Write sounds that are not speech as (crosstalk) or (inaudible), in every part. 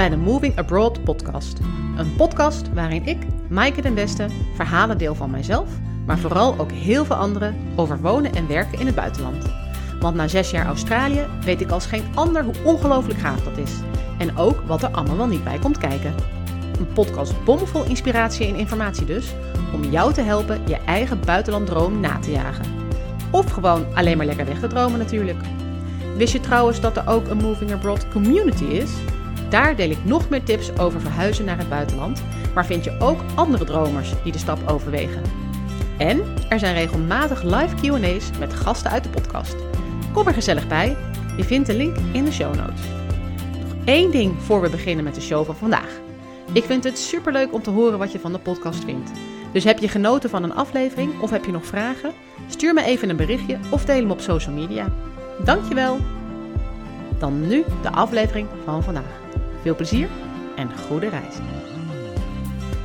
bij de Moving Abroad podcast. Een podcast waarin ik, Maaike den Beste, verhalen deel van mijzelf, maar vooral ook heel veel anderen over wonen en werken in het buitenland. Want na zes jaar Australië weet ik als geen ander hoe ongelooflijk gaaf dat is. En ook wat er allemaal niet bij komt kijken. Een podcast bomvol inspiratie en informatie dus, om jou te helpen je eigen buitenlanddroom na te jagen. Of gewoon alleen maar lekker weg te dromen natuurlijk. Wist je trouwens dat er ook een Moving Abroad community is? Daar deel ik nog meer tips over verhuizen naar het buitenland, maar vind je ook andere dromers die de stap overwegen. En er zijn regelmatig live QA's met gasten uit de podcast. Kom er gezellig bij. Je vindt de link in de show notes. Nog één ding voor we beginnen met de show van vandaag. Ik vind het superleuk om te horen wat je van de podcast vindt. Dus heb je genoten van een aflevering of heb je nog vragen? Stuur me even een berichtje of deel hem op social media. Dankjewel! Dan nu de aflevering van vandaag. Veel plezier en goede reis.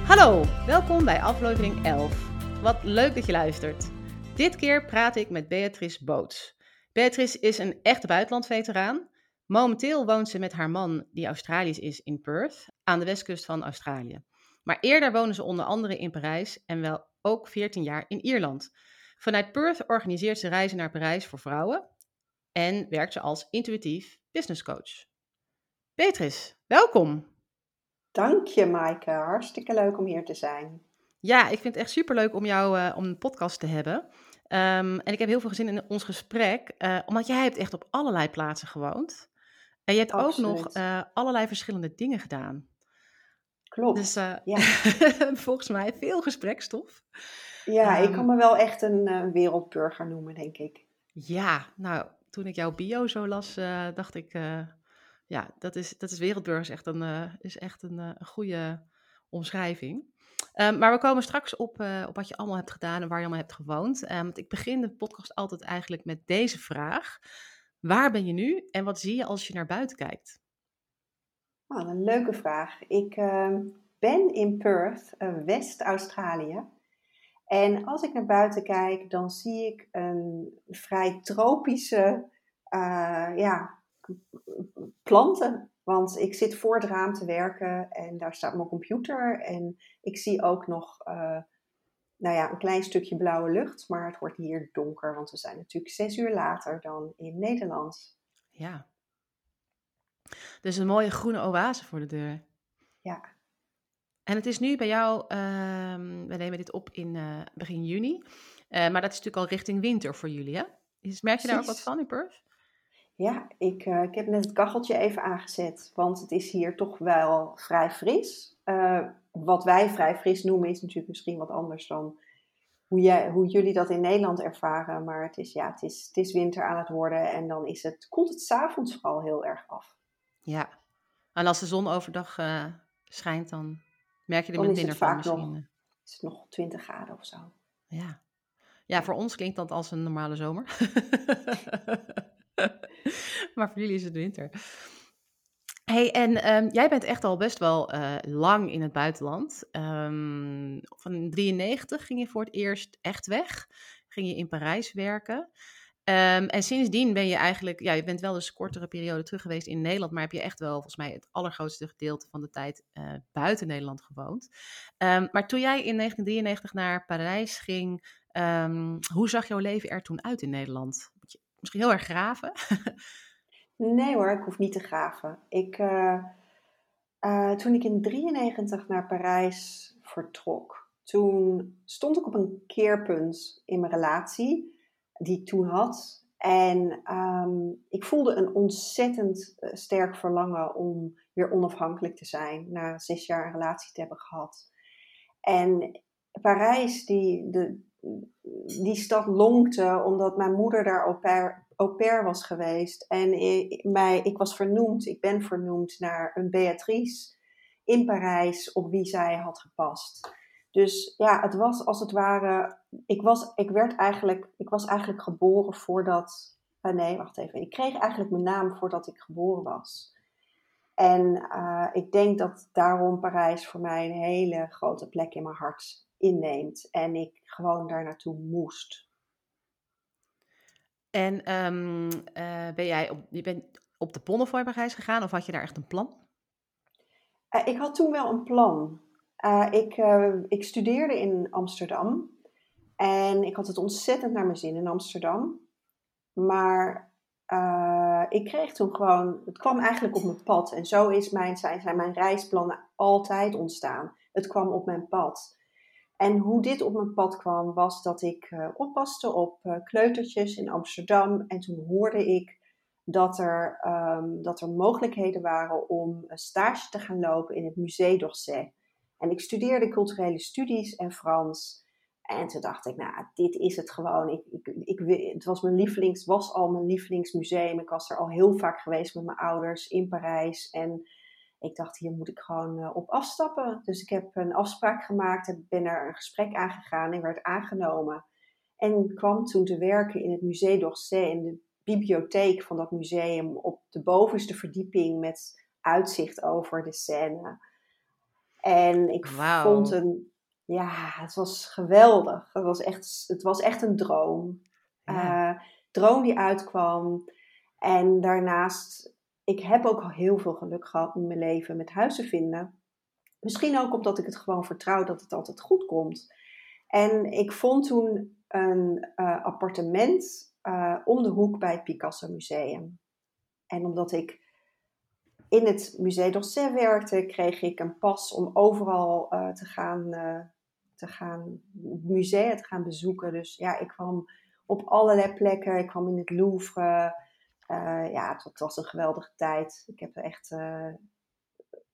Hallo, welkom bij aflevering 11. Wat leuk dat je luistert. Dit keer praat ik met Beatrice Boots. Beatrice is een echte buitenlandveteraan. Momenteel woont ze met haar man, die Australisch is, in Perth, aan de westkust van Australië. Maar eerder wonen ze onder andere in Parijs en wel ook 14 jaar in Ierland. Vanuit Perth organiseert ze reizen naar Parijs voor vrouwen en werkt ze als intuïtief business coach. Beatrice, welkom. Dank je, Maaike. Hartstikke leuk om hier te zijn. Ja, ik vind het echt superleuk om jou uh, om een podcast te hebben. Um, en ik heb heel veel gezin in ons gesprek, uh, omdat jij hebt echt op allerlei plaatsen gewoond. En je hebt Absoluut. ook nog uh, allerlei verschillende dingen gedaan. Klopt. Dus ja. (laughs) volgens mij veel gesprekstof. Ja, um, ik kan me wel echt een wereldburger noemen, denk ik. Ja, nou, toen ik jouw bio zo las, dacht ik, ja, dat is, dat is wereldburgers echt een, uh, is echt een, een goede omschrijving. Um, maar we komen straks op, uh, op wat je allemaal hebt gedaan en waar je allemaal hebt gewoond. Um, want ik begin de podcast altijd eigenlijk met deze vraag. Waar ben je nu en wat zie je als je naar buiten kijkt? Oh, een leuke vraag. Ik ehm, ben in Perth, West-Australië. En als ik naar buiten kijk, dan zie ik een vrij tropische ja, planten. Want ik zit voor het raam te werken en daar staat mijn computer. En ik zie ook nog uh, nou ja, een klein stukje blauwe lucht. Maar het wordt hier donker, want we zijn natuurlijk zes uur later dan in Nederland. Ja. Dus een mooie groene oase voor de deur. Ja. En het is nu bij jou, uh, we nemen dit op in uh, begin juni. maar dat is natuurlijk al richting winter voor jullie, hè? Merk je daar ook wat van in Perth? Ja, ik, uh, ik heb net het kacheltje even aangezet, want het is hier toch wel vrij fris. Uh, wat wij vrij fris noemen is natuurlijk misschien wat anders dan hoe, jij, hoe jullie dat in Nederland ervaren. Maar het is, ja, het, is, het is winter aan het worden en dan is het, koelt het s'avonds vooral heel erg af. Ja, en als de zon overdag uh, schijnt, dan merk je er met minder van misschien. Nog, is het nog 20 graden of zo. Ja. ja, voor ons klinkt dat als een normale zomer. (laughs) (laughs) maar voor jullie is het winter. Hey, en um, jij bent echt al best wel uh, lang in het buitenland. Um, van 93 ging je voor het eerst echt weg. Ging je in Parijs werken. Um, en sindsdien ben je eigenlijk, ja, je bent wel eens een kortere periode terug geweest in Nederland, maar heb je echt wel volgens mij het allergrootste gedeelte van de tijd uh, buiten Nederland gewoond. maar toen jij in 1993 naar Parijs ging, hoe zag jouw leven er toen uit in Nederland? Misschien heel erg graven? nee hoor, ik hoef niet te graven. Ik, uh, uh, toen ik in 93 naar Parijs vertrok, toen stond ik op een keerpunt in mijn relatie die ik toen had. En um, ik voelde een ontzettend eh, sterk verlangen om weer onafhankelijk te zijn na zes jaar een relatie te hebben gehad. En Parijs, die, de, die stad lonkte omdat mijn moeder daar au pair, was geweest. En ik, mij, ik was vernoemd, ik ben vernoemd naar een Beatrice in Parijs op wie zij had gepast. Dus ja, het was als het ware. Ik was, ik werd eigenlijk, ik was eigenlijk geboren voordat. Uh, nee, wacht even. Ik kreeg eigenlijk mijn naam voordat ik geboren was. En uh, ik denk dat daarom Parijs voor mij een hele grote plek in mijn hart inneemt. En ik gewoon daar naartoe moest. En um, uh, ben jij op, je bent op de reis gegaan of had je daar echt een plan? Eh, ik had toen wel een plan. Eh, ik, ik studeerde in Amsterdam. En ik had het ontzettend naar mijn zin in Amsterdam. Maar ik kreeg toen gewoon, het kwam eigenlijk op mijn pad. En zo is mijn, zijn, zijn mijn reisplannen altijd ontstaan. Het kwam op mijn pad. En hoe dit op mijn pad kwam, was dat ik uh, oppaste op uh, kleutertjes in Amsterdam. En toen hoorde ik dat er, um, dat er mogelijkheden waren om een stage te gaan lopen in het Musée d'Orsay. En ik studeerde culturele studies en Frans. En toen dacht ik, nou, dit is het gewoon. Ik, ik, ik, het was, mijn lievelings, was al mijn lievelingsmuseum. Ik was er al heel vaak geweest met mijn ouders in Parijs. En ik dacht, hier moet ik gewoon uh, op afstappen. Dus ik heb een afspraak gemaakt en ben er een gesprek aangegaan en werd aangenomen. En kwam toen te werken in het Musée d'Orsay, in de bibliotheek van dat museum, op de bovenste verdieping met uitzicht over de Seine. En ik wow. vond een, ja, het was geweldig. Het was echt, het was echt een droom. Ja. Uh, droom die uitkwam. En daarnaast ik heb ook al heel veel geluk gehad in mijn leven met huizen vinden. Misschien ook omdat ik het gewoon vertrouw dat het altijd goed komt. En ik vond toen een uh, appartement uh, om de hoek bij het Picasso Museum. En omdat ik in het Musée d'Orsay werkte, kreeg ik een pas om overal uh, te gaan, te gaan musea te gaan bezoeken. Dus ja, ik kwam op allerlei plekken. Ik kwam in het Louvre. Uh, ja, het, het, was een geweldige tijd. Ik heb echt, uh,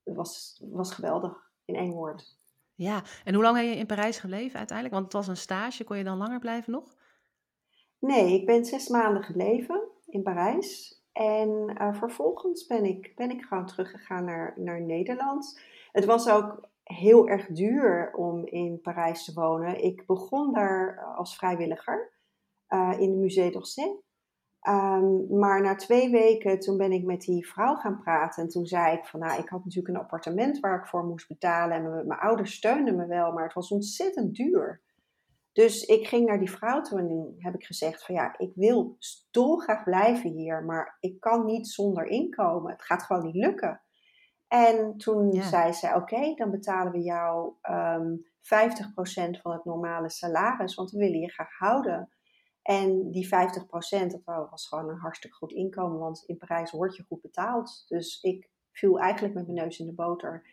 het was, was geweldig in één woord. Ja, en hoe lang heb je in Parijs geleefd uiteindelijk? Want het was een stage, kon je dan langer blijven nog? Nee, ik ben zes maanden gebleven in Parijs. En uh, vervolgens ben ik, ben ik gewoon teruggegaan naar, naar Nederland. Het was ook heel erg duur om in Parijs te wonen. Ik begon daar als vrijwilliger in het Musée d'Orsay. Um, maar na twee weken, toen ben ik met die vrouw gaan praten. En toen zei ik van, nou, ik had natuurlijk een appartement waar ik voor moest betalen. En mijn, mijn ouders steunden me wel, maar het was ontzettend duur. Dus ik ging naar die vrouw toe en toen heb ik gezegd van, ja, ik wil dolgraag blijven hier. Maar ik kan niet zonder inkomen. Het gaat gewoon niet lukken. En toen zei ze, oké, dan betalen we jou um, ehm, 50% van het normale salaris. Want we willen je graag houden. En die 50%, dat was gewoon een hartstikke goed inkomen, want in Parijs word je goed betaald. Dus ik viel eigenlijk met mijn neus in de boter.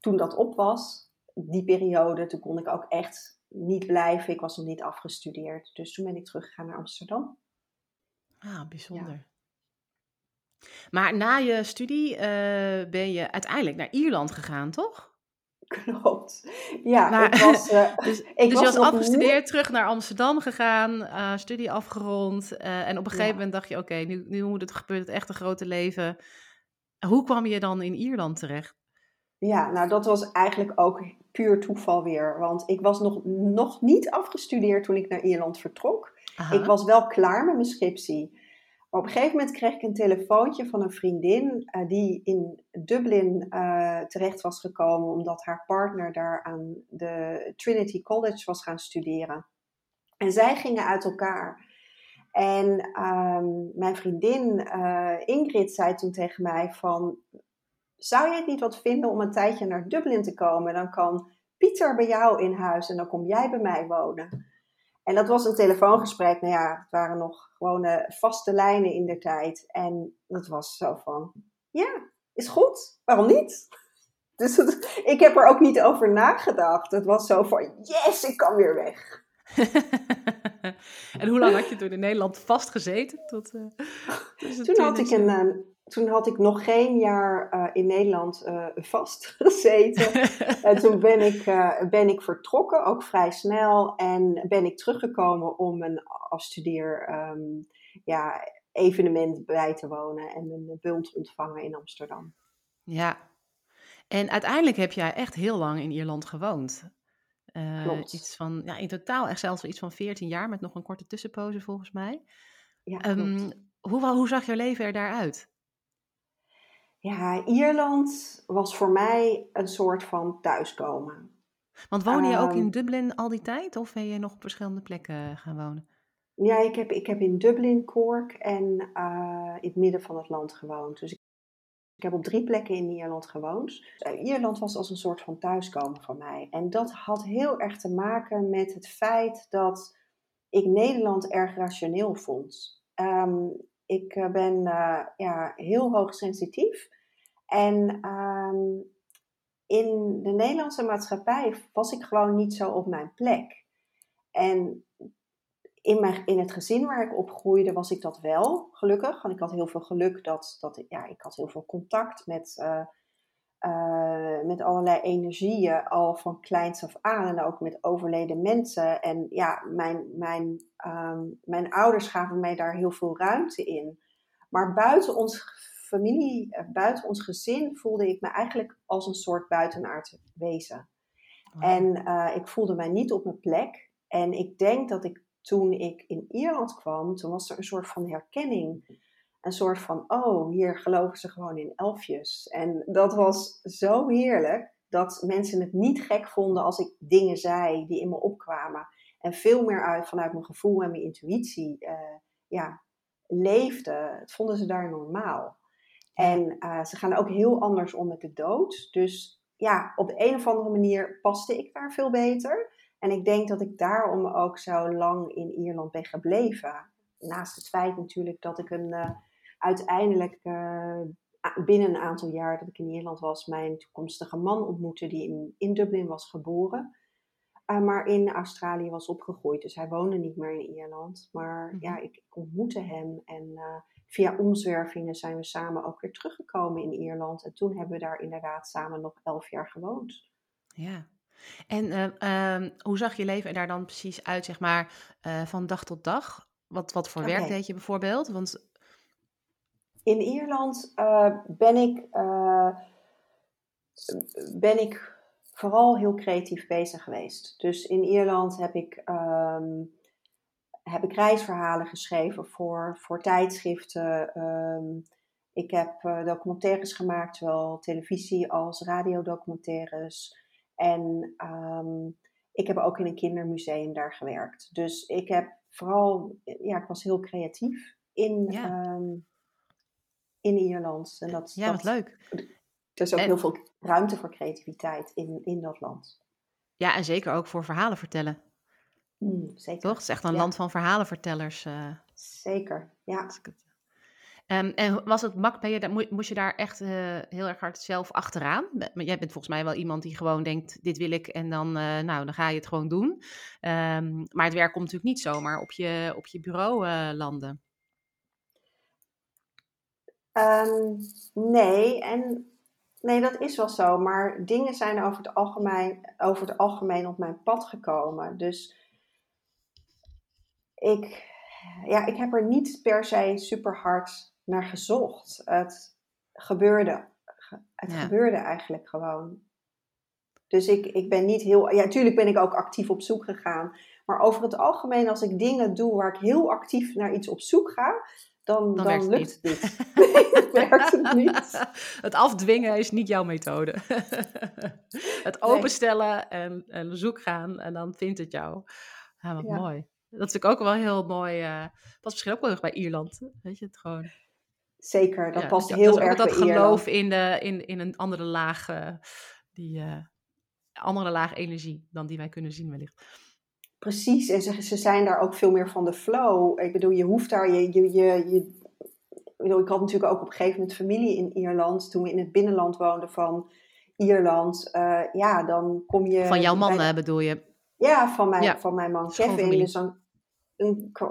Toen dat op was, die periode, toen kon ik ook echt niet blijven. Ik was nog niet afgestudeerd. Dus toen ben ik teruggegaan naar Amsterdam. Ah, bijzonder. Maar na je studie uh, ben je uiteindelijk naar Ierland gegaan, toch? Klopt. Ja, ik was, uh, (laughs) dus, ik dus was je was afgestudeerd, terug naar Amsterdam gegaan, uh, studie afgerond. Uh, en op een gegeven moment dacht je, oké, nu, nu moet het gebeuren, het echte grote leven. Hoe kwam je dan in Ierland terecht? Ja, nou dat was eigenlijk ook puur toeval weer. Want ik was nog, nog niet afgestudeerd toen ik naar Ierland vertrok. Ik was wel klaar met mijn scriptie op een gegeven moment kreeg ik een telefoontje van een vriendin uh, die in Dublin uh, terecht was gekomen omdat haar partner daar aan de Trinity College was gaan studeren. En zij gingen uit elkaar. En um, mijn vriendin uh, Ingrid zei toen tegen mij van, zou je het niet wat vinden om een tijdje naar Dublin te komen? Dan kan Pieter bij jou in huis en dan kom jij bij mij wonen. En dat was een telefoongesprek. Nou ja, het waren nog gewone vaste lijnen in de tijd. En dat was zo van, ja, is goed. Waarom niet? (laughs) Dus ik heb er ook niet over nagedacht. Het was zo van, yes, ik kan weer weg. (laughs) en hoe lang had je toen in Nederland vastgezeten? Tot, uh, toen had ik een, uh, toen had ik nog geen jaar uh, in Nederland uh, vastgezeten. (laughs) en toen ben ik, uh, ben ik vertrokken, ook vrij snel. En ben ik teruggekomen om een afstudeer um, ja, evenement bij te wonen en een bult ontvangen in Amsterdam. Ja, en uiteindelijk heb jij echt heel lang in Ierland gewoond. Klopt. Iets van, ja, in totaal echt zelfs iets van 14 jaar met nog een korte tussenpoze volgens mij. Ja, um, hoe, hoe zag jouw leven er daaruit? Ja, Ierland was voor mij een soort van thuiskomen. Want woonde je ook in ehm, Dublin al die tijd of ben je nog op verschillende plekken gaan wonen? Ja, ik heb, ik heb in Dublin, Cork en uh, in het midden van het land gewoond. Dus Ik heb op drie plekken in Ierland gewoond. Eh, Ierland was als een soort van thuiskomen van mij. En dat had heel erg te maken met het feit dat ik Nederland erg rationeel vond. Ehm, ik eh, ben uh, ja, heel hoogsensitief. En ehm, in de Nederlandse maatschappij was ik gewoon niet zo op mijn plek. En in, mijn, in het gezin waar ik opgroeide was ik dat wel, gelukkig. Want ik had heel veel geluk dat, dat ja, ik had heel veel contact met, uh, uh, met allerlei energieën al van kleins af aan. En ook met overleden mensen. En ja, mijn, mijn, um, mijn ouders gaven mij daar heel veel ruimte in. Maar buiten ons familie, eh, buiten ons gezin voelde ik me eigenlijk als een soort buitenaard wezen. En uh, ik voelde mij niet op mijn plek. En ik denk dat ik toen ik in Ierland kwam, toen was er een soort van herkenning. Een soort van, oh, hier geloven ze gewoon in elfjes. En dat was zo heerlijk dat mensen het niet gek vonden als ik dingen zei die in me opkwamen. En veel meer uit vanuit mijn gevoel en mijn intuïtie uh, ja, leefde. Het vonden ze daar normaal. En uh, ze gaan ook heel anders om met de dood. Dus ja, op de een of andere manier paste ik daar veel beter. En ik denk dat ik daarom ook zo lang in Ierland ben gebleven. Naast het feit natuurlijk dat ik een, uh, uiteindelijk uh, binnen een aantal jaar dat ik in Ierland was, mijn toekomstige man ontmoette die in, in Dublin was geboren. Uh, maar in Australië was opgegroeid. Dus hij woonde niet meer in Ierland. Maar mm -hmm. ja, ik, ik, ontmoette hem. En via omzwervingen zijn we samen ook weer teruggekomen in Ierland. En toen hebben we daar inderdaad samen nog elf jaar gewoond. Ja, en uh, um, hoe zag je leven er daar dan precies uit, zeg maar, uh, van dag tot dag? Wat, wat voor okay. werk deed je bijvoorbeeld? Want... In Ierland uh, ben, ik, ben ik vooral heel creatief bezig geweest. Dus in Ierland heb ik, um, heb ik reisverhalen geschreven voor, voor tijdschriften. Um, ik heb documentaires gemaakt, zowel televisie als radiodocumentaires. En um, ik heb ook in een kindermuseum daar gewerkt. Dus ik heb vooral, ja, ik was heel creatief in, ja. um, in Ierland. En dat, ja, dat, wat leuk. Er is ook en... heel veel ruimte voor creativiteit in, in dat land. Ja, en zeker ook voor verhalen vertellen. Mm, zeker. Toch? Het is echt een ja. land van verhalenvertellers. Uh, zeker, ja. Um, en was het mak, ben je, moest je daar echt uh, heel erg hard zelf achteraan? Jij bent volgens mij wel iemand die gewoon denkt, dit wil ik en dan, uh, nou, dan ga je het gewoon doen. Um, maar het werk komt natuurlijk niet zomaar op je, op je bureau uh, landen. Um, nee, en nee, dat is wel zo. Maar dingen zijn over het algemeen, over het algemeen op mijn pad gekomen. Dus ik, ja, ik heb er niet per se super hard naar gezocht. Het gebeurde. Het ja. gebeurde eigenlijk gewoon. Dus ik, ik ben niet heel. Ja, natuurlijk ben ik ook actief op zoek gegaan. Maar over het algemeen, als ik dingen doe waar ik heel actief naar iets op zoek ga, dan, dan, dan lukt het niet. het (laughs) (laughs) werkt het niet. Het afdwingen is niet jouw methode. (laughs) het openstellen nee. en, en zoek gaan en dan vindt het jou. Ja, wat ja. mooi. Dat is natuurlijk ook wel heel mooi. Uh, past misschien ook wel erg bij Ierland. Weet je het gewoon. Zeker, dat ja, past dus heel dat erg dat geloof in, de, in, in een andere laag, uh, die, uh, andere laag energie dan die wij kunnen zien wellicht. Precies, en ze, ze zijn daar ook veel meer van de flow. Ik bedoel, je hoeft daar, je, je, je, je ik, bedoel, ik had natuurlijk ook op een gegeven moment familie in Ierland, toen we in het binnenland woonden van Ierland. Uh, ja, dan kom je... Van jouw man bij, bedoel je? Ja, van mijn, ja. Van mijn man Kevin. Dus dan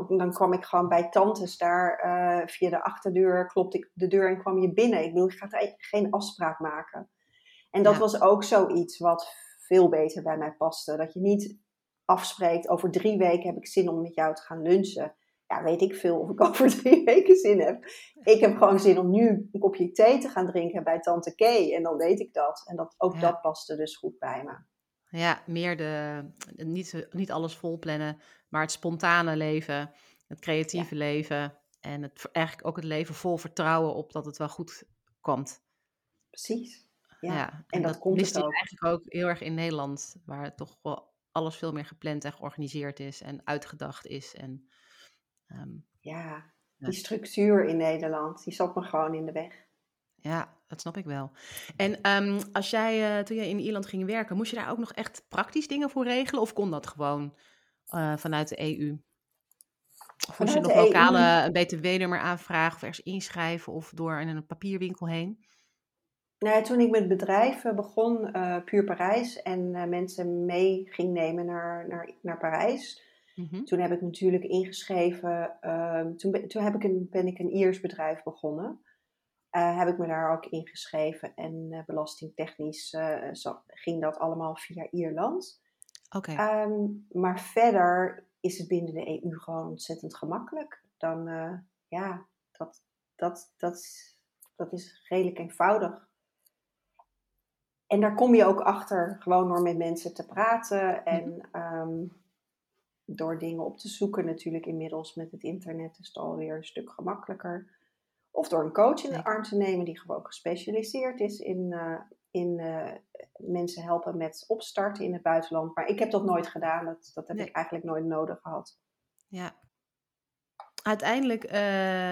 dan kwam ik gewoon bij tantes daar uh, via de achterdeur, klopte ik de deur en kwam je binnen. Ik bedoel, je gaat geen afspraak maken. En dat ja. was ook zoiets wat veel beter bij mij paste. Dat je niet afspreekt, over drie weken heb ik zin om met jou te gaan lunchen. Ja, weet ik veel of ik (laughs) over drie weken zin heb. Ik heb gewoon zin om nu een kopje thee te gaan drinken bij tante Kay. En dan weet ik dat. En dat, ook ja. dat paste dus goed bij me. Ja, meer de, niet, niet alles volplannen, maar het spontane leven, het creatieve ja. leven en het, eigenlijk ook het leven vol vertrouwen op dat het wel goed komt. Precies. Ja, ja. en, en, dat, dat komt ook. eigenlijk ook heel erg in Nederland, waar toch wel alles veel meer gepland en georganiseerd is en uitgedacht is. En, um, ja, die structuur in Nederland, die zat me gewoon in de weg. Ja, dat snap ik wel. En ehm, als jij, uh, toen jij in Ierland ging werken, moest je daar ook nog echt praktisch dingen voor regelen? Of kon dat gewoon uh, vanuit de EU? Of moest je nog lokale een btw-nummer aanvragen of ergens inschrijven of door in een papierwinkel heen? Nou, toen ik met bedrijven begon, uh, Puur Parijs, en mensen mee ging nemen naar, naar, naar Parijs, Mhm. Toen heb ik natuurlijk ingeschreven, uh, toen, toen heb ik een, ben ik een Iers bedrijf begonnen. Uh, heb ik me daar ook ingeschreven en uh, belastingtechnisch uh, ging dat allemaal via Ierland. Oké. Um, maar verder is het binnen de EU gewoon ontzettend gemakkelijk. Dan, ja, dat, dat, dat, dat is redelijk eenvoudig. En daar kom je ook achter, gewoon door met mensen te praten en um, door dingen op te zoeken. Natuurlijk inmiddels met het internet is het alweer een stuk gemakkelijker. Of door een coach in de arm te nemen die gewoon gespecialiseerd is in, uh, in uh, mensen helpen met opstarten in het buitenland. Maar ik heb dat nooit gedaan. Dat, dat heb ik eigenlijk nooit nodig gehad. Ja, Uiteindelijk uh,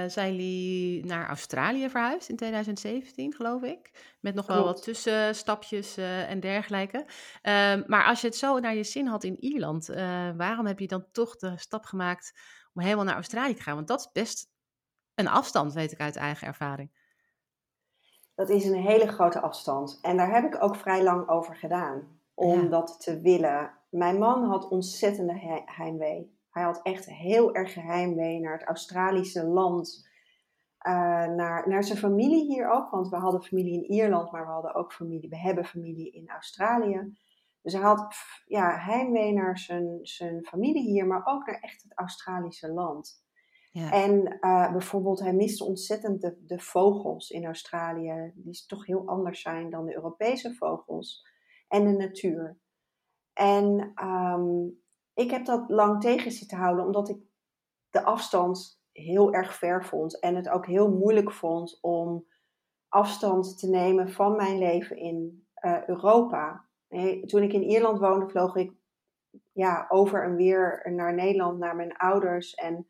zijn jullie naar Australië verhuisd in 2017, geloof ik. Met nog wel wat tussenstapjes uh, en dergelijke. Uh, maar als je het zo naar je zin had in Ierland, eh, waarom heb je dan toch de stap gemaakt om helemaal naar Australië te gaan? Want dat is best een afstand, weet ik uit eigen ervaring. Dat is een hele grote afstand. En daar heb ik ook vrij lang over gedaan. Om dat te willen. Mijn man had ontzettende heimwee. Hij had echt heel erg geheimwee naar het Australische land. Uh, naar, naar zijn familie hier ook, want we hadden familie in Ierland, maar we hadden ook familie, we hebben familie in Australië. Dus hij had ja, heimwee naar zijn, zijn familie hier, maar ook naar echt het Australische land. En uh, bijvoorbeeld, hij miste ontzettend de, vogels in Australië, die toch heel anders zijn dan de Europese vogels. En de natuur. En um, ik heb dat lang tegen zitten houden, omdat ik de afstand heel erg ver vond. En het ook heel moeilijk vond om afstand te nemen van mijn leven in uh, Europa. Toen ik in Ierland woonde, vloog ik ja, over en weer naar Nederland, naar mijn ouders en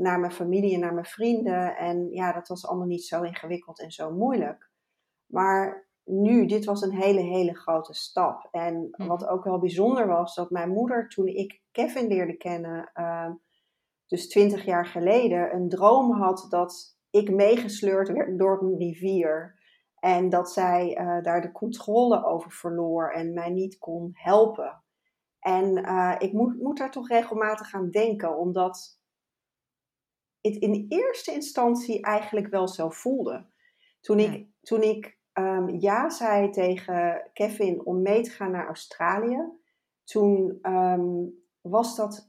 naar mijn familie en naar mijn vrienden. En ja, dat was allemaal niet zo ingewikkeld en zo moeilijk. Maar nu, dit was een hele, hele grote stap. En mhm. wat ook wel bijzonder was, dat mijn moeder, toen ik Kevin leerde kennen, uh, dus twintig jaar geleden, een droom had dat ik meegesleurd werd door een rivier. En dat zij uh, daar de controle over verloor en mij niet kon helpen. En uh, ik moet, moet daar toch regelmatig aan denken, omdat het in eerste instantie eigenlijk wel zo voelde. Toen ik, toen ik um, ja zei tegen Kevin om mee te gaan naar Australië, toen um, was, dat,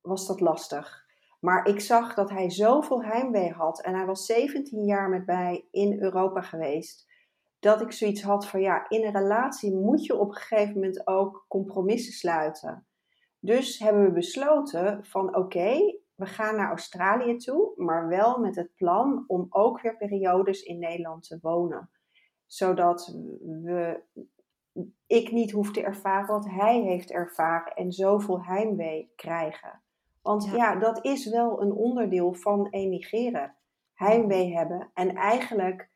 was dat lastig. Maar ik zag dat hij zoveel heimwee had en hij was 17 jaar met mij in Europa geweest. Dat ik zoiets had van ja, in een relatie moet je op een gegeven moment ook compromissen sluiten. Dus hebben we besloten van oké, we gaan naar Australië toe, maar wel met het plan om ook weer periodes in Nederland te wonen zodat we, ik niet hoef te ervaren wat hij heeft ervaren en zoveel heimwee krijgen. Want ja. dat is wel een onderdeel van emigreren. Heimwee hebben. En eigenlijk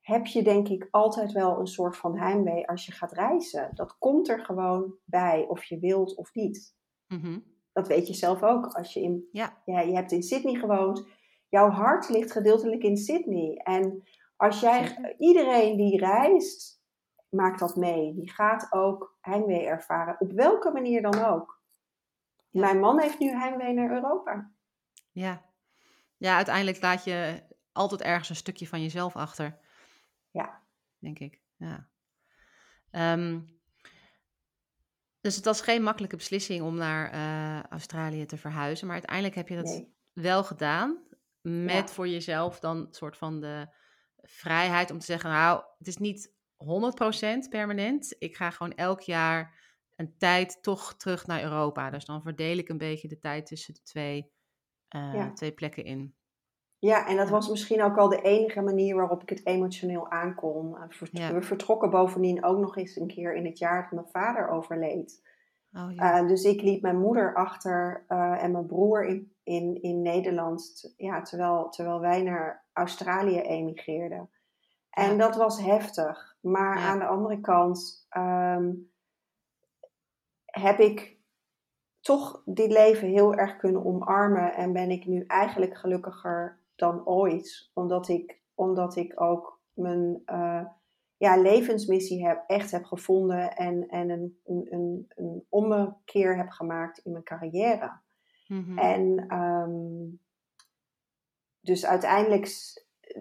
heb je denk ik altijd wel een soort van heimwee als je gaat reizen. Dat komt er gewoon bij, of je wilt of niet. Mhm. Dat weet je zelf ook. Als je in, ja. ja. je hebt in Sydney gewoond. Jouw hart ligt gedeeltelijk in Sydney. En als jij, iedereen die reist, maakt dat mee. Die gaat ook heimwee ervaren, op welke manier dan ook. Mijn man heeft nu heimwee naar Europa. Ja. ja, uiteindelijk laat je altijd ergens een stukje van jezelf achter. Ja. Denk ik, ja. Um, dus het was geen makkelijke beslissing om naar uh, Australië te verhuizen. Maar uiteindelijk heb je dat wel gedaan. Met voor jezelf dan soort van de vrijheid om te zeggen, nou, het is niet 100% permanent. Ik ga gewoon elk jaar een tijd toch terug naar Europa. Dus dan verdeel ik een beetje de tijd tussen de twee, uh, twee plekken in. Ja, en dat was misschien ook al de enige manier waarop ik het emotioneel aankon. Eh, we vertrokken bovendien ook nog eens een keer in het jaar dat mijn vader overleed. Oh, ja. uh, dus ik liet mijn moeder achter uh, en mijn broer in, in, in Nederland, ja, terwijl, terwijl wij naar Australië emigreerden. En dat was heftig. Maar aan de andere kant ehm, heb ik toch dit leven heel erg kunnen omarmen. En ben ik nu eigenlijk gelukkiger dan ooit. Omdat ik, omdat ik ook mijn uh, ja, levensmissie heb, echt heb gevonden. En, en een, een, een, een ommekeer heb gemaakt in mijn carrière. Mhm. En um, dus uiteindelijk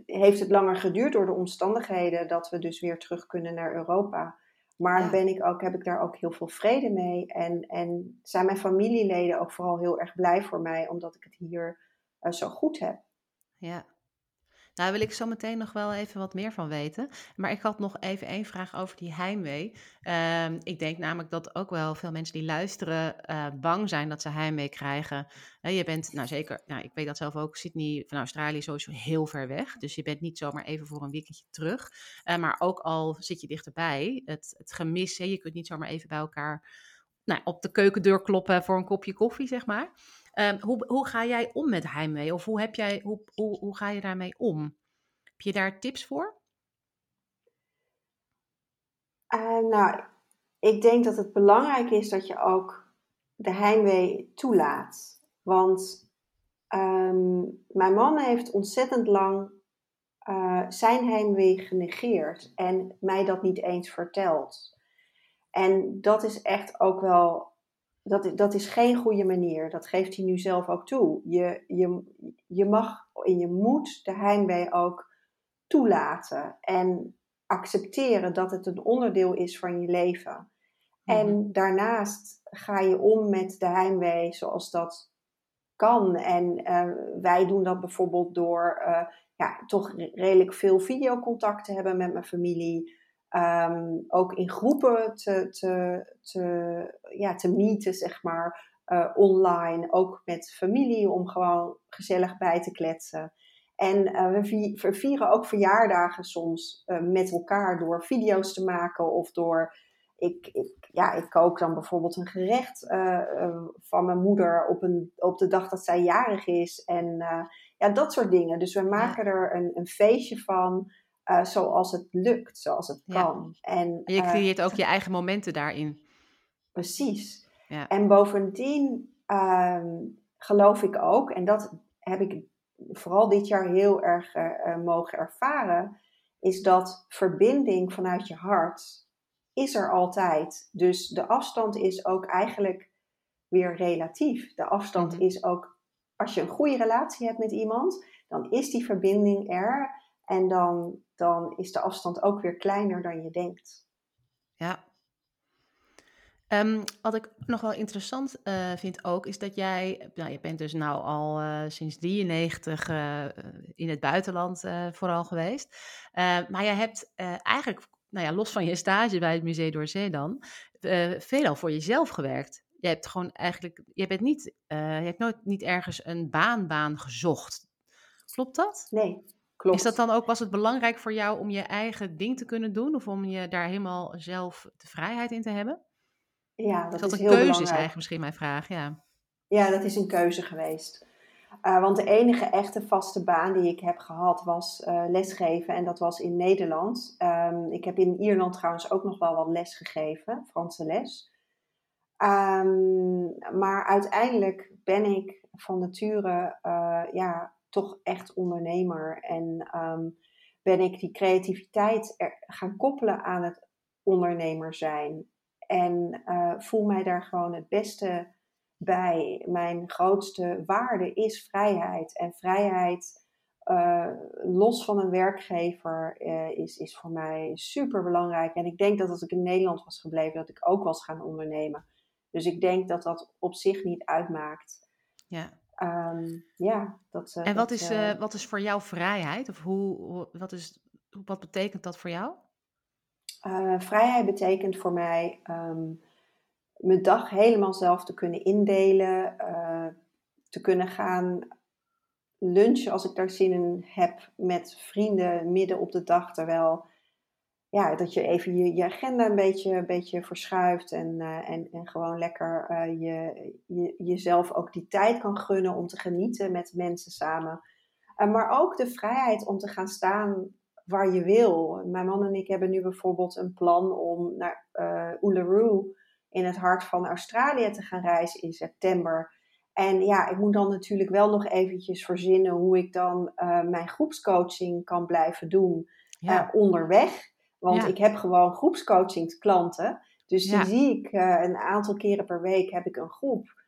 heeft het langer geduurd door de omstandigheden dat we dus weer terug kunnen naar Europa. Maar ben ik ook, heb ik daar ook heel veel vrede mee. En, en zijn mijn familieleden ook vooral heel erg blij voor mij, omdat ik het hier uh, zo goed heb. Ja, nou, wil ik zo meteen nog wel even wat meer van weten. Maar ik had nog even één vraag over die heimwee. Ehm, ik denk namelijk dat ook wel veel mensen die luisteren uh, bang zijn dat ze heimwee krijgen. Je bent, nou zeker, nou, ik weet dat zelf ook, Sydney van Australië sowieso heel ver weg. Dus je bent niet zomaar even voor een weekendje terug. Uh, maar ook al zit je dichterbij, het, het gemis, hè, je kunt niet zomaar even bij elkaar nou, op de keukendeur kloppen voor een kopje koffie, zeg maar. Um, hoe, hoe ga jij om met heimwee? Of hoe, heb jij, hoe, hoe, hoe ga je daarmee om? Heb je daar tips voor? Uh, nou, ik denk dat het belangrijk is dat je ook de heimwee toelaat. Want um, mijn man heeft ontzettend lang uh, zijn heimwee genegeerd en mij dat niet eens verteld. En dat is echt ook wel dat, dat is geen goede manier. Dat geeft hij nu zelf ook toe. Je, je, je mag en je moet de heimwee ook toelaten en accepteren dat het een onderdeel is van je leven. En mhm. daarnaast ga je om met de heimwee zoals dat kan. En uh, wij doen dat bijvoorbeeld door uh, ja, toch redelijk veel videocontact te hebben met mijn familie. Um, ook in groepen te, te, te, ja, te meeten, zeg maar, uh, online. Ook met familie om gewoon gezellig bij te kletsen. En uh, we, vieren ook verjaardagen soms uh, met elkaar door video's te maken of door. Ik, ik, ja, ik kook dan bijvoorbeeld een gerecht van mijn moeder op, een, op de dag dat zij jarig is. En ja, dat soort dingen. Dus we maken er een, een feestje van. Uh, zoals het lukt, zoals het kan. En, je eh, creëert ook je eigen momenten daarin. Precies. Ja. En bovendien uh, geloof ik ook, en dat heb ik vooral dit jaar heel erg uh, mogen ervaren, is dat verbinding vanuit je hart is er altijd. Dus de afstand is ook eigenlijk weer relatief. De afstand mhm. is ook, als je een goede relatie hebt met iemand, dan is die verbinding er. En dan, dan is de afstand ook weer kleiner dan je denkt. Ja. Um, wat ik nog wel interessant uh, vind ook, is dat jij, nou, je bent dus nou al uh, sinds 93 uh, eh, in het buitenland vooral geweest. maar jij hebt eigenlijk, nou ja, los van je stage bij het Museum d'Orsay dan, veelal voor jezelf gewerkt. Je hebt gewoon eigenlijk, je bent niet, je hebt nooit niet ergens een baanbaan gezocht. Klopt dat? Nee, is dat dan ook, was het belangrijk voor jou om je eigen ding te kunnen doen? Of om je daar helemaal zelf de vrijheid in te hebben? Ja, dat, is, een keuze belangrijk. is eigenlijk misschien mijn vraag, ja. Ja, dat is een keuze geweest. Uh, want de enige echte vaste baan die ik heb gehad was uh, lesgeven en dat was in Nederland. Um, ik heb in Ierland trouwens ook nog wel wat les gegeven, Franse les. Um, maar uiteindelijk ben ik van nature uh, ja, toch echt ondernemer. En ehm, ben ik die creativiteit gaan koppelen aan het ondernemer zijn. En uh, voel mij daar gewoon het beste bij. Mijn grootste waarde is vrijheid. En vrijheid, uh, los van een werkgever, uh, is, is voor mij super belangrijk. En ik denk dat als ik in Nederland was gebleven, dat ik ook was gaan ondernemen. Dus ik denk dat dat op zich niet uitmaakt. Ja. Um, ja, dat, uh, en wat, is, uh, wat is voor jou vrijheid? Of hoe, wat, is, wat betekent dat voor jou? Uh, vrijheid betekent voor mij um, mijn dag helemaal zelf te kunnen indelen, te kunnen gaan lunchen als ik daar zin in heb met vrienden midden op de dag, terwijl ja, dat je even je, je agenda een beetje, een beetje verschuift en, uh, en, en gewoon lekker uh, je, je, jezelf ook die tijd kan gunnen om te genieten met mensen samen. Uh, maar ook de vrijheid om te gaan staan waar je wil. Mijn man en ik hebben nu bijvoorbeeld een plan om naar Uluru in het hart van Australië te gaan reizen in september. En ja, ik moet dan natuurlijk wel nog eventjes verzinnen hoe ik dan mijn groepscoaching kan blijven doen ja. onderweg. Want ja. ik heb gewoon groepscoachingsklanten. Dus die ja. zie ik uh, een aantal keren per week heb ik een groep.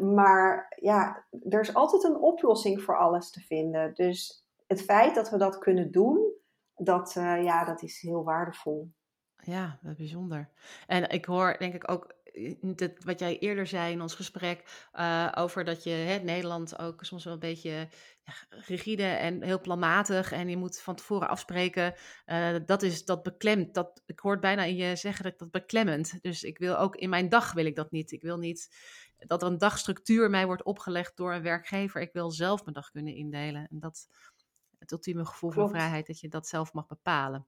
Maar ja, er is altijd een oplossing voor alles te vinden. Dus het feit dat we dat kunnen doen, dat, ja, dat is heel waardevol. Ja, dat is bijzonder. En ik hoor denk ik ook dat, wat jij eerder zei in ons gesprek uh, over dat je hè, Nederland ook soms wel een beetje ja, rigide en heel planmatig en je moet van tevoren afspreken. Uh, dat is dat beklemt. Dat, ik hoor bijna in je zeggen dat dat beklemmend. Dus ik wil ook in mijn dag wil ik dat niet. Ik wil niet dat er een dagstructuur mij wordt opgelegd door een werkgever. Ik wil zelf mijn dag kunnen indelen. En dat het ultieme gevoel Klopt. van vrijheid dat je dat zelf mag bepalen.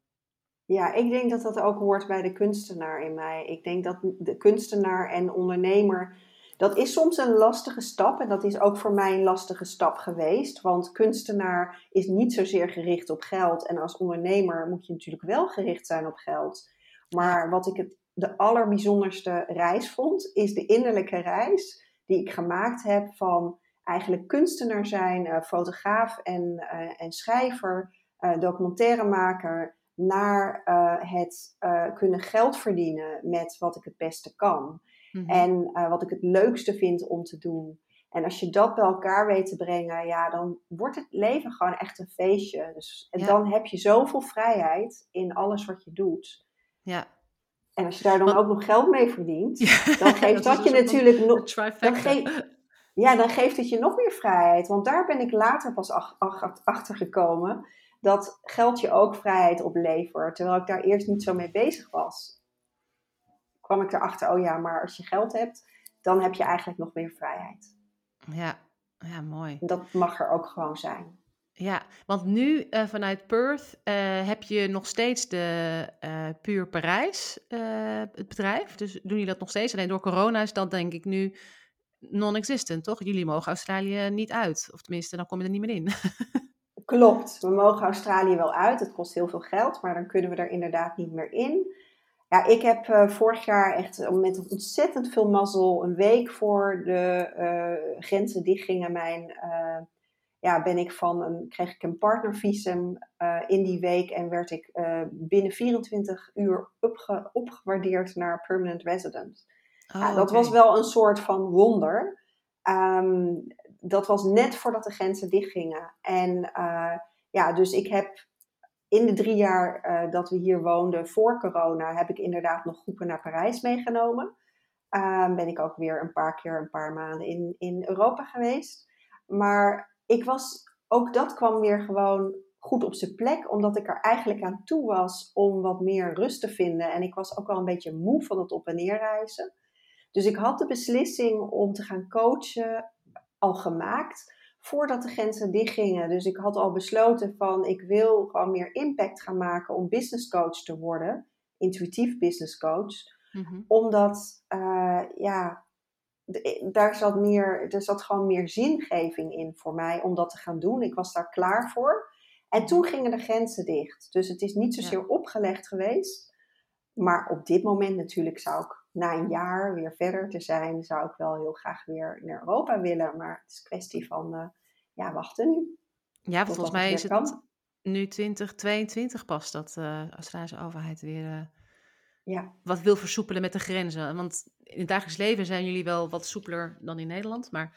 Ja, ik denk dat dat ook hoort bij de kunstenaar in mij. Ik denk dat de kunstenaar en ondernemer, dat is soms een lastige stap. En dat is ook voor mij een lastige stap geweest. Want kunstenaar is niet zozeer gericht op geld. En als ondernemer moet je natuurlijk wel gericht zijn op geld. Maar wat ik het de allerbijzonderste reis vond, is de innerlijke reis die ik gemaakt heb van eigenlijk kunstenaar zijn, uh, fotograaf en, uh, en schrijver, uh, documentairemaker naar uh, het uh, kunnen geld verdienen met wat ik het beste kan. Mm-hmm. En uh, wat ik het leukste vind om te doen. En als je dat bij elkaar weet te brengen, ja, dan wordt het leven gewoon echt een feestje. Dus, en ja. dan heb je zoveel vrijheid in alles wat je doet. Ja. En als je daar dan Want... ook nog geld mee verdient, ja, dan (laughs) geeft dat, dat je dus natuurlijk nog. Dan ja, dan geeft het je nog meer vrijheid. Want daar ben ik later pas ach, ach, achter gekomen dat geld je ook vrijheid oplevert. Terwijl ik daar eerst niet zo mee bezig was. Kwam ik erachter, oh ja, maar als je geld hebt, dan heb je eigenlijk nog meer vrijheid. Ja, ja mooi. Dat mag er ook gewoon zijn. Ja, want nu uh, vanuit Perth uh, heb je nog steeds de uh, Puur Parijs, het bedrijf. Dus doen jullie dat nog steeds? Alleen door corona is dat denk ik nu non-existent, toch? Jullie mogen Australië niet uit. Of tenminste, dan kom je er niet meer in. (laughs) Klopt, we mogen Australië wel uit. Het kost heel veel geld, maar dan kunnen we er inderdaad niet meer in. Ja, ik heb uh, vorig jaar echt met ontzettend veel mazzel een week voor de uh, grenzen dichtgingen. Mijn, uh, ja, ben ik van een, kreeg ik een partnervisum in die week en werd ik binnen 24 uur opge, opgewaardeerd naar permanent resident. Oh, ja, dat okay. was wel een soort van wonder. Um, dat was net voordat de grenzen dichtgingen. En uh, ja, dus ik heb in de drie jaar uh, dat we hier woonden voor corona, heb ik inderdaad nog groepen naar Parijs meegenomen. Uh, ben ik ook weer een paar keer, een paar maanden in, in Europa geweest. Maar ik was, ook dat kwam weer gewoon goed op zijn plek, omdat ik er eigenlijk aan toe was om wat meer rust te vinden. En ik was ook wel een beetje moe van het op en neer reizen. Dus ik had de beslissing om te gaan coachen al gemaakt voordat de grenzen dichtgingen. Dus ik had al besloten van ik wil gewoon meer impact gaan maken om business coach te worden. Intuïtief business coach. Mm-hmm. Omdat, uh, ja, daar zat meer, er zat gewoon meer zingeving in voor mij om dat te gaan doen. Ik was daar klaar voor. En toen gingen de grenzen dicht. Dus het is niet zozeer ja. opgelegd geweest. Maar op dit moment natuurlijk zou ik na een jaar weer verder te zijn, zou ik wel heel graag weer naar Europa willen. Maar het is een kwestie van, uh, ja, wachten nu. Ja, volgens mij is het kan. nu 2022 pas dat de uh, Australische overheid weer uh, ja. wat wil versoepelen met de grenzen. Want in het dagelijks leven zijn jullie wel wat soepeler dan in Nederland, maar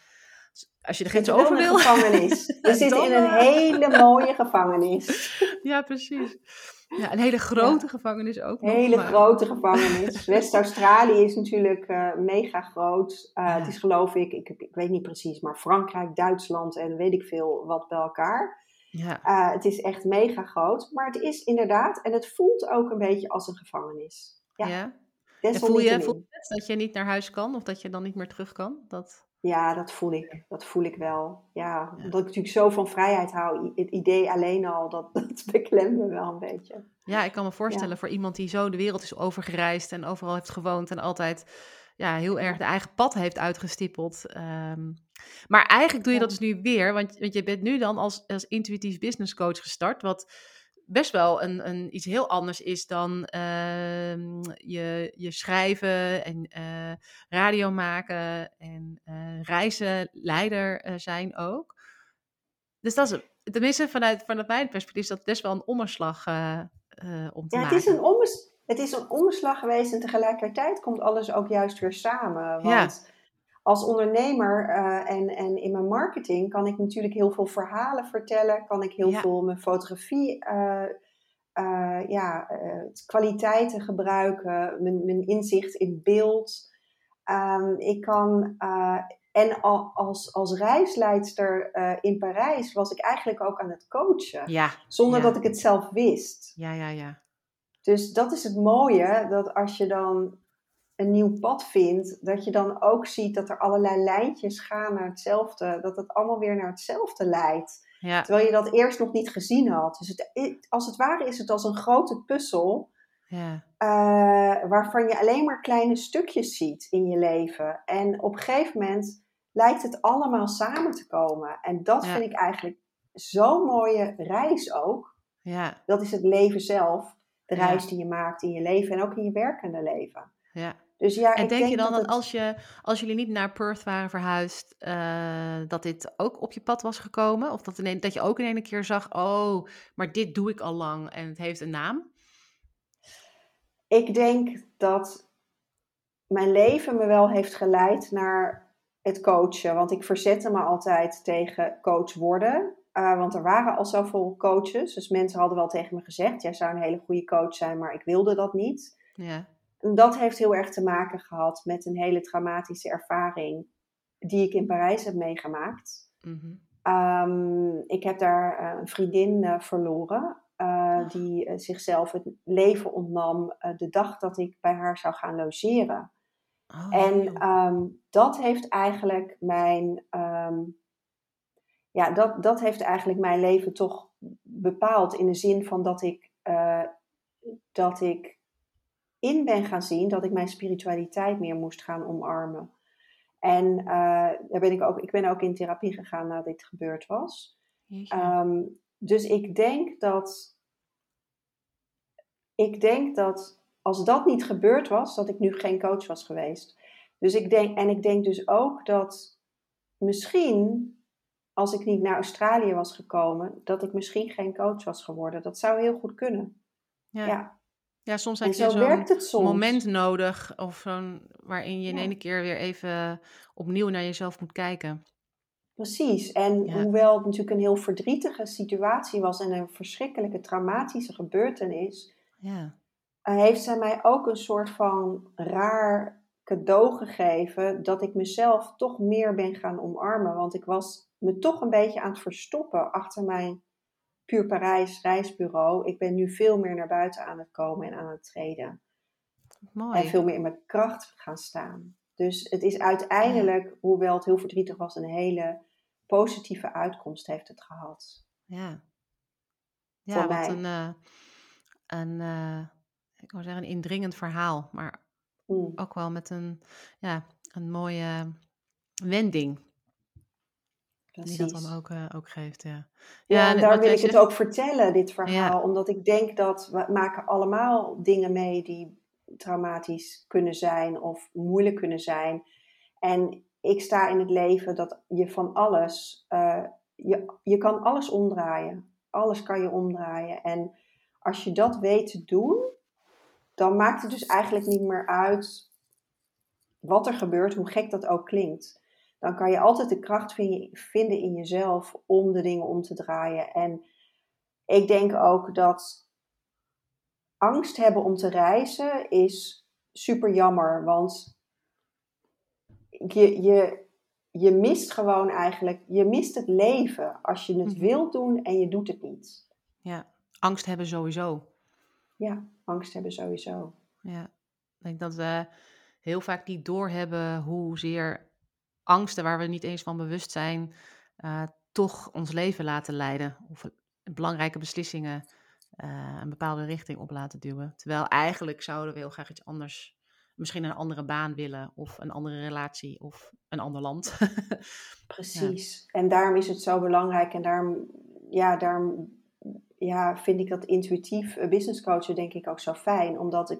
als je de grenzen over wil. Gevangenis. (laughs) Je zit in een hele mooie gevangenis. (laughs) Ja, precies. Ja, een hele grote ja. gevangenis ook. Een hele maar... grote gevangenis. (laughs) West-Australië is natuurlijk uh, mega groot. Uh, ja. Het is geloof ik, ik, ik, weet niet precies, maar Frankrijk, Duitsland en weet ik veel wat bij elkaar. Ja. Uh, het is echt mega groot. Maar het is inderdaad, en het voelt ook een beetje als een gevangenis. Ja. ja. En voel je, voel je dat je niet naar huis kan of dat je dan niet meer terug kan? Dat... Ja, dat voel ik. Dat voel ik wel. Ja, ja, omdat ik natuurlijk zo van vrijheid hou. Het idee alleen al, dat, (laughs) dat beklemt me wel een beetje. Ja, ik kan me voorstellen ja. voor iemand die zo de wereld is overgereisd en overal heeft gewoond en altijd ja, heel erg de eigen pad heeft uitgestippeld. Um, maar eigenlijk doe je dat dus nu weer, want, want je bent nu dan als, als intuïtief business coach gestart, wat best wel een, een, iets heel anders is dan ehm, je, je schrijven en uh, radio maken en uh, reizen, leider zijn ook. Dus dat is, tenminste vanuit, vanuit mijn perspectief, is dat best wel een omslag om te ja, maken. Het is, een ommers, het is een omslag geweest en tegelijkertijd komt alles ook juist weer samen. Want ja als ondernemer uh, en, en in mijn marketing kan ik natuurlijk heel veel verhalen vertellen. Kan ik heel veel mijn fotografie, uh, uh, ja, kwaliteiten gebruiken. Mijn, mijn inzicht in beeld. Um, ik kan, en als, als reisleidster in Parijs was ik eigenlijk ook aan het coachen. Ja, zonder ja. dat ik het zelf wist. Ja, ja, ja. Dus dat is het mooie, dat als je dan een nieuw pad vindt, dat je dan ook ziet dat er allerlei lijntjes gaan naar hetzelfde, dat het allemaal weer naar hetzelfde leidt. Ja. Terwijl je dat eerst nog niet gezien had. Dus het, als het ware is het als een grote puzzel, ja. uh, waarvan je alleen maar kleine stukjes ziet in je leven. En op een gegeven moment lijkt het allemaal samen te komen. En dat Ja. vind ik eigenlijk zo'n mooie reis ook. Ja, Dat is het leven zelf, de reis die je maakt in je leven en ook in je werkende leven. ja. Dus ja, En ik denk je dan dat het- als, je, als jullie niet naar Perth waren verhuisd, eh, dat dit ook op je pad was gekomen? Of dat, dat je ook in een keer zag, oh, maar dit doe ik al lang en het heeft een naam? Ik denk dat mijn leven me wel heeft geleid naar het coachen. Want ik verzette me altijd tegen coach worden. Uh, want er waren al zoveel coaches. Dus mensen hadden wel tegen me gezegd: jij zou een hele goede coach zijn, maar ik wilde dat niet. Ja, dat heeft heel erg te maken gehad met een hele traumatische ervaring die ik in Parijs heb meegemaakt. mhm. Um, ik heb daar uh, een vriendin uh, verloren. Uh, die uh, zichzelf het leven ontnam uh, de dag dat ik bij haar zou gaan logeren. Oh, en um, dat heeft eigenlijk mijn. Um, ja, dat, dat heeft eigenlijk mijn leven toch bepaald. In de zin van dat ik, dat ik in ben gaan zien dat ik mijn spiritualiteit meer moest gaan omarmen. En uh, daar ben ik, ook, ik ben ook in therapie gegaan nadat dit gebeurd was. Um, dus ik denk dat. Ik denk dat als dat niet gebeurd was, dat ik nu geen coach was geweest. Dus ik denk, en ik denk dus ook dat misschien, als ik niet naar Australië was gekomen, dat ik misschien geen coach was geworden. Dat zou heel goed kunnen. ja. Ja. Ja, soms heb je zo zo'n moment nodig, of zo'n, waarin je in Ja. ene keer weer even opnieuw naar jezelf moet kijken. Precies. En Ja. hoewel het natuurlijk een heel verdrietige situatie was en een verschrikkelijke traumatische gebeurtenis, Ja, heeft zij mij ook een soort van raar cadeau gegeven dat ik mezelf toch meer ben gaan omarmen. Want ik was me toch een beetje aan het verstoppen achter mijn Puur Parijs reisbureau. Ik ben nu veel meer naar buiten aan het komen en aan het treden. mooi. En veel meer in mijn kracht gaan staan. Dus het is uiteindelijk, hoewel het heel verdrietig was, een hele positieve uitkomst heeft het gehad. Ja, Voor ja wat mij. een, eh, een eh, ik wou zeggen, een indringend verhaal, maar Mm. ook wel met een, ja, een mooie wending die dat dan ook, eh, ook geeft. Ja, Ja, en en daar wil ik het ook vertellen, dit verhaal. Omdat ik denk dat we maken allemaal dingen mee die traumatisch kunnen zijn of moeilijk kunnen zijn. En ik sta in het leven dat je van alles, eh, je, je kan alles omdraaien. Alles kan je omdraaien. En als je dat weet te doen, dan maakt het dus eigenlijk niet meer uit wat er gebeurt, hoe gek dat ook klinkt. Dan kan je altijd de kracht vin- vinden in jezelf om de dingen om te draaien. En ik denk ook dat angst hebben om te reizen is super jammer. Want je, je, je mist gewoon eigenlijk, je mist het leven als je het Mhm. wilt doen en je doet het niet. ja, angst hebben sowieso. Ja, angst hebben sowieso. Ja, ik denk dat we heel vaak niet doorhebben hoezeer angsten waar we niet eens van bewust zijn, eh, toch ons leven laten leiden. Of belangrijke beslissingen eh, een bepaalde richting op laten duwen. Terwijl eigenlijk zouden we heel graag iets anders, misschien een andere baan willen, of een andere relatie, of een ander land. (laughs) Precies. En daarom is het zo belangrijk en daarom, ja, daarom ja, vind ik dat intuïtief uh, business coachen denk ik ook zo fijn. Omdat ik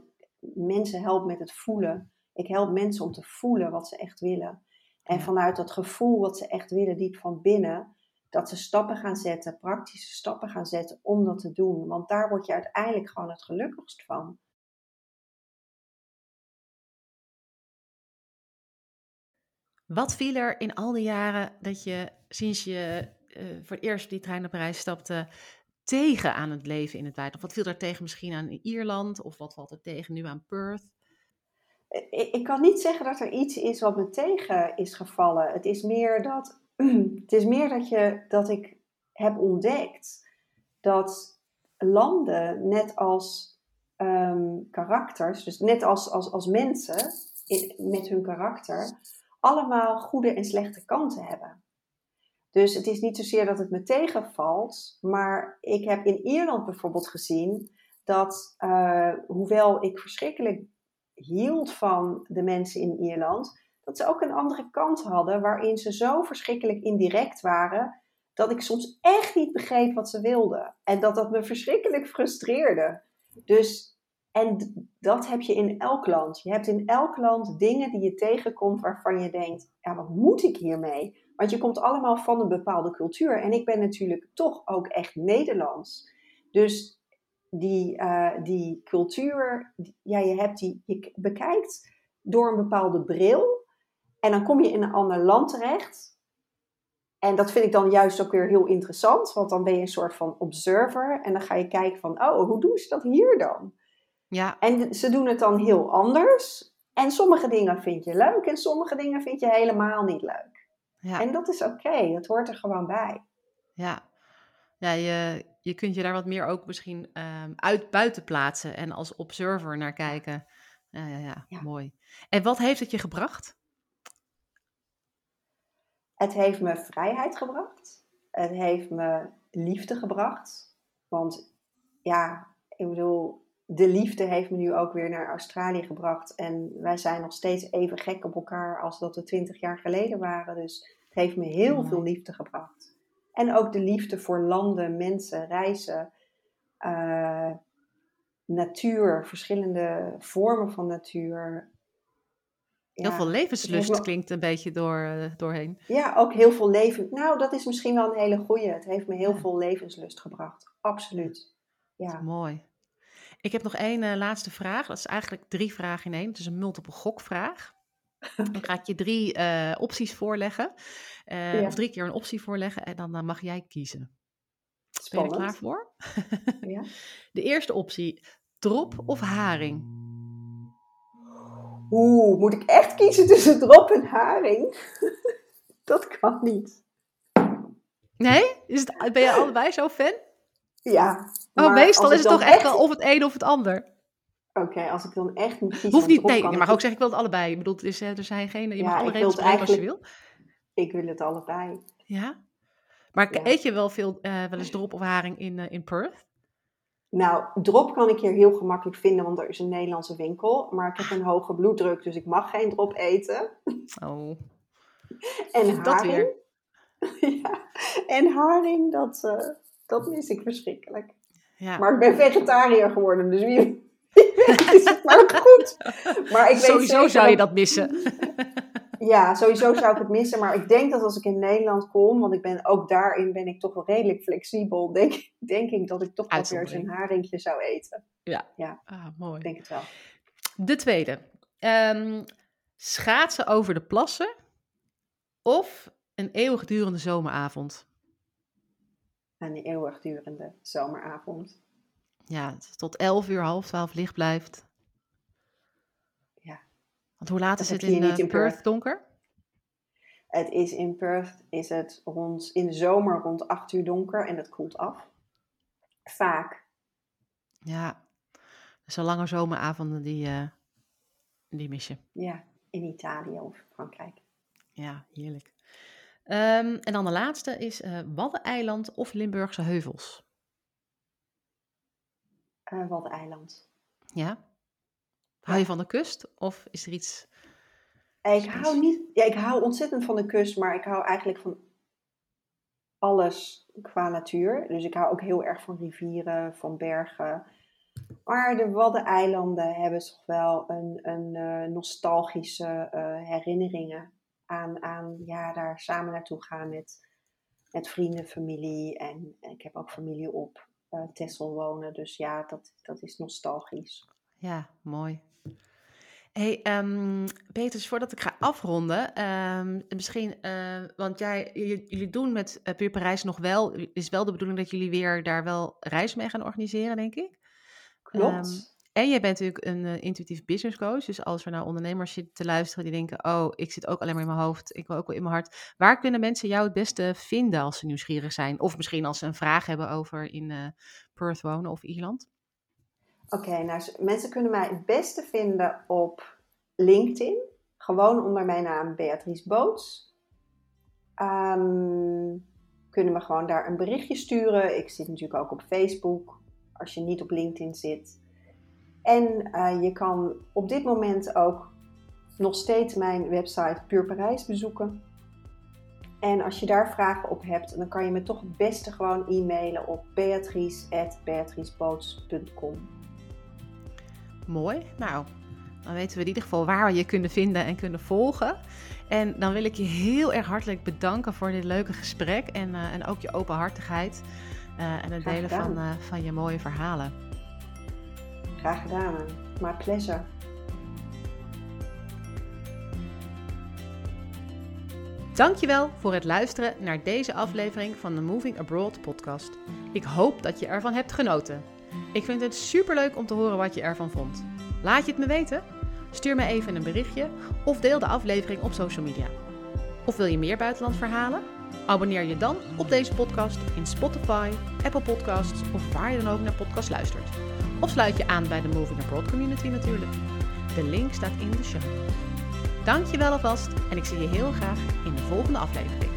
mensen help met het voelen. Ik help mensen om te voelen wat ze echt willen. En vanuit dat gevoel wat ze echt willen, diep van binnen, dat ze stappen gaan zetten, praktische stappen gaan zetten om dat te doen. Want daar word je uiteindelijk gewoon het gelukkigst van. Wat viel er in al die jaren dat je sinds je uh, voor het eerst op die trein naar Parijs stapte tegen aan het leven in het buitenland? Wat viel er tegen misschien aan Ierland of wat valt er tegen nu aan Perth? Ik, ik kan niet zeggen dat er iets is wat me tegen is gevallen. Het is meer dat, (clears throat) het is meer dat, je, dat ik heb ontdekt dat landen, net als um, karakters, dus net als, als, als mensen met hun karakter, allemaal goede en slechte kanten hebben. Dus het is niet zozeer dat het me tegenvalt, maar ik heb in Ierland bijvoorbeeld gezien dat, uh, hoewel ik verschrikkelijk hield van de mensen in Ierland, dat ze ook een andere kant hadden waarin ze zo verschrikkelijk indirect waren dat ik soms echt niet begreep wat ze wilden. En dat dat me verschrikkelijk frustreerde. Dus en dat heb je in elk land. Je hebt in elk land dingen die je tegenkomt waarvan je denkt: ja, wat moet ik hiermee? Want je komt allemaal van een bepaalde cultuur. En ik ben natuurlijk toch ook echt Nederlands. Dus die, uh, die cultuur, ja, je, hebt die, je bekijkt door een bepaalde bril. En dan kom je in een ander land terecht. En dat vind ik dan juist ook weer heel interessant, want dan ben je een soort van observer. En dan ga je kijken van, oh, hoe doen ze dat hier dan? Ja. En ze doen het dan heel anders. En sommige dingen vind je leuk en sommige dingen vind je helemaal niet leuk. Ja. En dat is oké, okay, dat hoort er gewoon bij. Ja, ja je, je kunt je daar wat meer ook misschien um, uit buiten plaatsen en als observer naar kijken. Ja, ja, ja, ja, mooi. En wat heeft het je gebracht? Het heeft me vrijheid gebracht. Het heeft me liefde gebracht. Want ja, ik bedoel, de liefde heeft me nu ook weer naar Australië gebracht. En wij zijn nog steeds even gek op elkaar als dat we twintig jaar geleden waren. Dus het heeft me heel veel liefde gebracht. En ook de liefde voor landen, mensen, reizen, uh, natuur, verschillende vormen van natuur. Heel veel levenslust klinkt een beetje door, uh, doorheen. Ja, ook heel veel leven. Nou, dat is misschien wel een hele goeie. Het heeft me heel veel levenslust gebracht. Absoluut. Ja. Mooi. Ik heb nog één uh, laatste vraag. Dat is eigenlijk drie vragen in één. Het is een multiple gokvraag. (laughs) Dan ga ik je drie uh, opties voorleggen. Uh, ja. Of drie keer een optie voorleggen. En dan mag jij kiezen. Ben je er klaar voor? ja. (laughs) De eerste optie. Drop of haring? Oeh, moet ik echt kiezen tussen drop en haring? (laughs) dat kan niet. Nee? Is het, ben je allebei zo fan? Ja. Oh, meestal is het toch echt wel of het een of het ander. Oké, als ik dan echt moet. Hoeft niet, nee, je mag ook zeggen ik wil het allebei. Ik bedoel, is, er zijn geen, je ja, mag alle regels als je wil. Ik wil het allebei. Ja? Maar eet je wel veel, uh, wel eens drop of haring in, uh, in Perth? Nou, drop kan ik hier heel gemakkelijk vinden, want er is een Nederlandse winkel. Maar ik heb een hoge bloeddruk, dus ik mag geen drop eten. Oh. (laughs) en haring. Dat weer. (laughs) ja. En haring, dat, uh, dat mis ik verschrikkelijk. Ja. Maar ik ben vegetariër geworden, dus wie, weet (laughs) is het nou goed. Maar ik weet Sowieso zou je dat missen. (laughs) ja, sowieso zou ik het missen. Maar ik denk dat als ik in Nederland kom, want ik ben ook daarin ben ik toch wel redelijk flexibel, denk, denk ik dat ik toch wel weer een haringje zou eten. Ja, ja. Ah, mooi. Ik denk het wel. De tweede. Um, schaatsen over de plassen of een eeuwigdurende zomeravond? een eeuwigdurende zomeravond. Ja, tot elf uur, half twaalf licht blijft. Ja. Want hoe laat is het in, uh, in Perth donker? Het is in Perth is het rond, in de zomer rond 8 uur donker en het koelt af. Vaak. Ja, zo lange zomeravonden die, uh, die mis je. Ja, in Italië of Frankrijk. Ja, heerlijk. Um, en dan de laatste is uh, Waddeneiland of Limburgse heuvels? Uh, Waddeneiland. Ja? Hou je van de kust of is er iets... Ik hou, niet, ja, ik hou ontzettend van de kust, maar ik hou eigenlijk van alles qua natuur. Dus ik hou ook heel erg van rivieren, van bergen. Maar de Waddeneilanden hebben toch wel een, een uh, nostalgische uh, herinneringen aan, aan ja, daar samen naartoe gaan met, met vrienden, familie. En, ik heb ook familie op uh, Texel wonen. Dus ja, dat, dat is nostalgisch. Ja, mooi. Hey, um, Peters, voordat ik ga afronden, um, misschien, uh, want jij, jullie doen met uh, Puur Parijs nog wel, is wel de bedoeling dat jullie weer daar wel reis mee gaan organiseren, denk ik. Klopt. Um, en jij bent natuurlijk een uh, intuïtief business coach, dus als er nou ondernemers zitten te luisteren die denken, oh, ik zit ook alleen maar in mijn hoofd, ik wil ook wel in mijn hart. Waar kunnen mensen jou het beste vinden als ze nieuwsgierig zijn? Of misschien als ze een vraag hebben over in Perth wonen of Ierland? Oké, nou mensen kunnen mij het beste vinden op LinkedIn. Gewoon onder mijn naam Beatrice Boots. Um, kunnen me gewoon daar een berichtje sturen. Ik zit natuurlijk ook op Facebook. Als je niet op LinkedIn zit. En uh, je kan op dit moment ook nog steeds mijn website Puur Parijs bezoeken. En als je daar vragen op hebt, dan kan je me toch het beste gewoon e-mailen op beatrice.beatriceboots.com. Mooi. Nou, dan weten we in ieder geval waar we je kunnen vinden en kunnen volgen. En dan wil ik je heel erg hartelijk bedanken voor dit leuke gesprek en, uh, en ook je openhartigheid uh, en het Graag delen van, uh, van je mooie verhalen. Graag gedaan, maar pleasure. Dankjewel voor het luisteren naar deze aflevering van de Moving Abroad podcast. Ik hoop dat je ervan hebt genoten. Ik vind het superleuk om te horen wat je ervan vond. Laat je het me weten? Stuur me even een berichtje of deel de aflevering op social media. Of wil je meer buitenlandverhalen? Abonneer je dan op deze podcast in Spotify, Apple Podcasts of waar je dan ook naar podcast luistert. Of sluit je aan bij de Moving Abroad community natuurlijk. De link staat in de show. Dank je wel alvast en ik zie je heel graag in de volgende aflevering.